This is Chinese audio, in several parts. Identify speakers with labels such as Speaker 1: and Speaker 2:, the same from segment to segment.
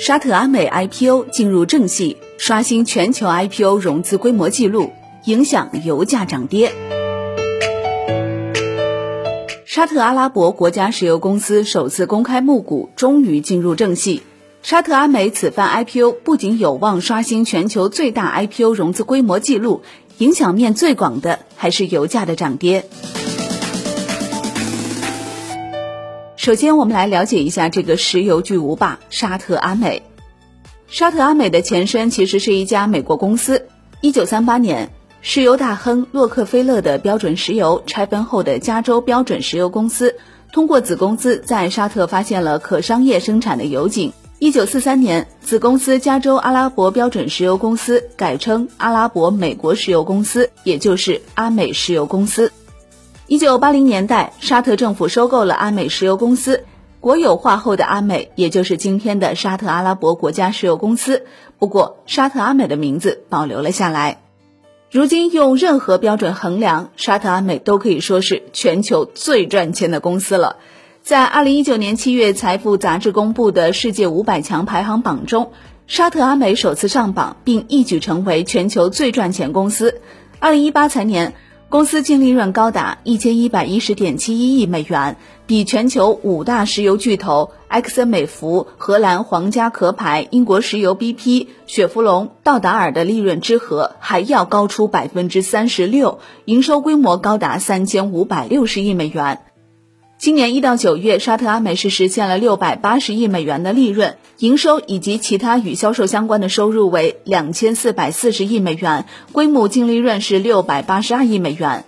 Speaker 1: 沙特阿美 IPO 进入正戏，刷新全球 IPO 融资规模纪录，影响油价涨跌。沙特阿拉伯国家石油公司首次公开募股终于进入正戏。沙特阿美此番 IPO 不仅有望刷新全球最大 IPO 融资规模纪录，影响面最广的还是油价的涨跌。首先，我们来了解一下这个石油巨无霸沙特阿美。沙特阿美的前身其实是一家美国公司。一九三八年，石油大亨洛克菲勒的标准石油拆分后的加州标准石油公司，通过子公司在沙特发现了可商业生产的油井。一九四三年，子公司加州阿拉伯标准石油公司改称阿拉伯美国石油公司，也就是阿美石油公司。一九八零年代，沙特政府收购了阿美石油公司，国有化后的阿美，也就是今天的沙特阿拉伯国家石油公司。不过，沙特阿美的名字保留了下来。如今，用任何标准衡量，沙特阿美都可以说是全球最赚钱的公司了。在二零一九年七月，财富杂志公布的世界五百强排行榜中，沙特阿美首次上榜，并一举成为全球最赚钱公司。二零一八财年。公司净利润高达一千一百一十点七一亿美元，比全球五大石油巨头埃克森美孚、荷兰皇家壳牌、英国石油 BP、雪佛龙、道达尔的利润之和还要高出百分之三十六，营收规模高达三千五百六十亿美元。今年一到九月，沙特阿美是实现了六百八十亿美元的利润，营收以及其他与销售相关的收入为两千四百四十亿美元，规模净利润是六百八十二亿美元。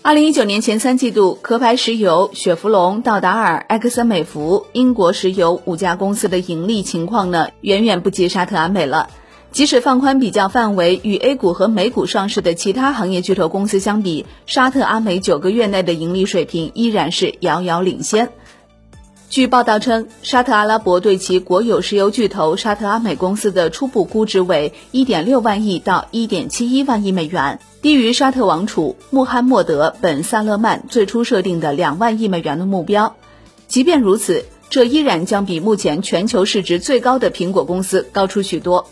Speaker 1: 二零一九年前三季度，壳牌石油、雪佛龙、道达尔、埃克森美孚、英国石油五家公司的盈利情况呢，远远不及沙特阿美了。即使放宽比较范围，与 A 股和美股上市的其他行业巨头公司相比，沙特阿美九个月内的盈利水平依然是遥遥领先。据报道称，沙特阿拉伯对其国有石油巨头沙特阿美公司的初步估值为1.6万亿到1.71万亿美元，低于沙特王储穆罕默德·本·萨勒曼最初设定的两万亿美元的目标。即便如此，这依然将比目前全球市值最高的苹果公司高出许多。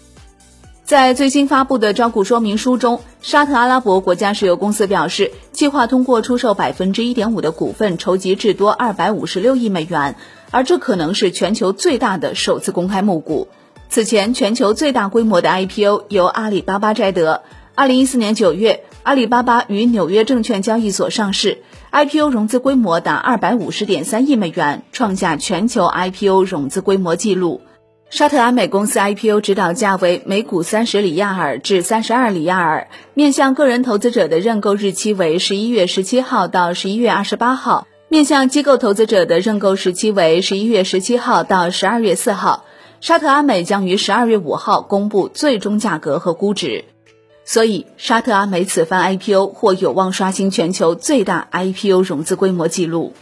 Speaker 1: 在最新发布的招股说明书中，沙特阿拉伯国家石油公司表示，计划通过出售百分之一点五的股份，筹集至多二百五十六亿美元，而这可能是全球最大的首次公开募股。此前，全球最大规模的 IPO 由阿里巴巴摘得。二零一四年九月，阿里巴巴于纽约证券交易所上市，IPO 融资规模达二百五十点三亿美元，创下全球 IPO 融资规模纪录。沙特阿美公司 IPO 指导价为每股三十里亚尔至三十二里亚尔，面向个人投资者的认购日期为十一月十七号到十一月二十八号，面向机构投资者的认购时期为十一月十七号到十二月四号。沙特阿美将于十二月五号公布最终价格和估值，所以沙特阿美此番 IPO 或有望刷新全球最大 IPO 融资规模纪录。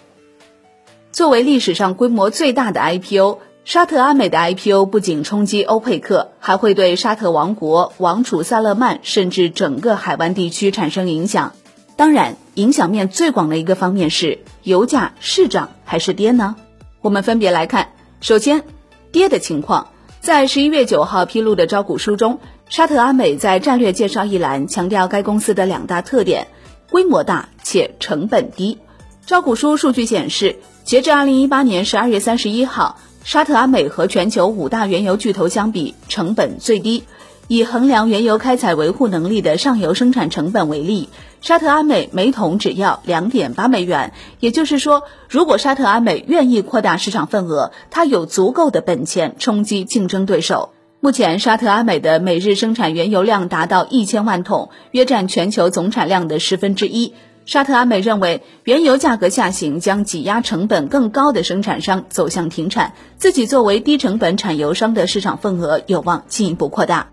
Speaker 1: 作为历史上规模最大的 IPO。沙特阿美的 IPO 不仅冲击欧佩克，还会对沙特王国、王储萨勒曼甚至整个海湾地区产生影响。当然，影响面最广的一个方面是油价是涨还是跌呢？我们分别来看。首先，跌的情况，在十一月九号披露的招股书中，沙特阿美在战略介绍一栏强调该公司的两大特点：规模大且成本低。招股书数据显示，截至二零一八年十二月三十一号。沙特阿美和全球五大原油巨头相比，成本最低。以衡量原油开采维护能力的上游生产成本为例，沙特阿美每桶只要两点八美元。也就是说，如果沙特阿美愿意扩大市场份额，它有足够的本钱冲击竞争对手。目前，沙特阿美的每日生产原油量达到一千万桶，约占全球总产量的十分之一。沙特阿美认为，原油价格下行将挤压成本更高的生产商走向停产，自己作为低成本产油商的市场份额有望进一步扩大。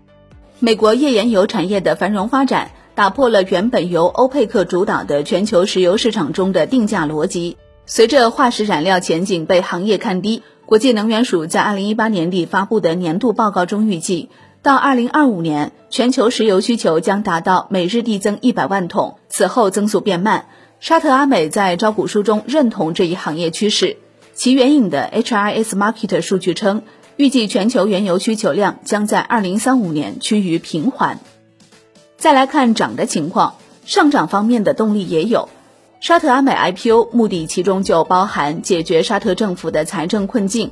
Speaker 1: 美国页岩油产业的繁荣发展，打破了原本由欧佩克主导的全球石油市场中的定价逻辑。随着化石燃料前景被行业看低，国际能源署在二零一八年底发布的年度报告中预计。到二零二五年，全球石油需求将达到每日递增一百万桶，此后增速变慢。沙特阿美在招股书中认同这一行业趋势。其援引的 HRS Market 数据称，预计全球原油需求量将在2035年趋于平缓。再来看涨的情况，上涨方面的动力也有。沙特阿美 IPO 目的其中就包含解决沙特政府的财政困境。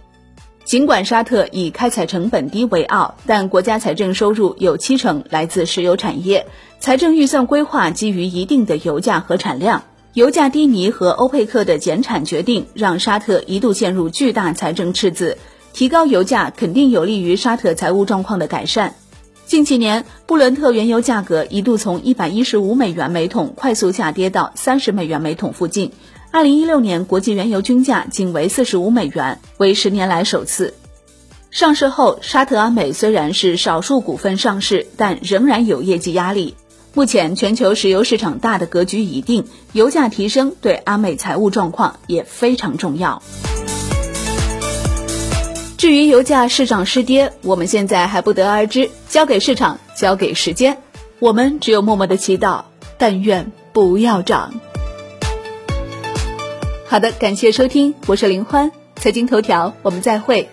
Speaker 1: 尽管沙特以开采成本低为傲，但国家财政收入有七成来自石油产业，财政预算规划基于一定的油价和产量。油价低迷和欧佩克的减产决定，让沙特一度陷入巨大财政赤字。提高油价肯定有利于沙特财务状况的改善。近几年，布伦特原油价格一度从一百一十五美元每桶快速下跌到三十美元每桶附近。二零一六年，国际原油均价仅为四十五美元，为十年来首次。上市后，沙特阿美虽然是少数股份上市，但仍然有业绩压力。目前，全球石油市场大的格局已定，油价提升对阿美财务状况也非常重要。至于油价是涨是跌，我们现在还不得而知，交给市场，交给时间。我们只有默默的祈祷，但愿不要涨。好的，感谢收听，我是林欢，财经头条，我们再会。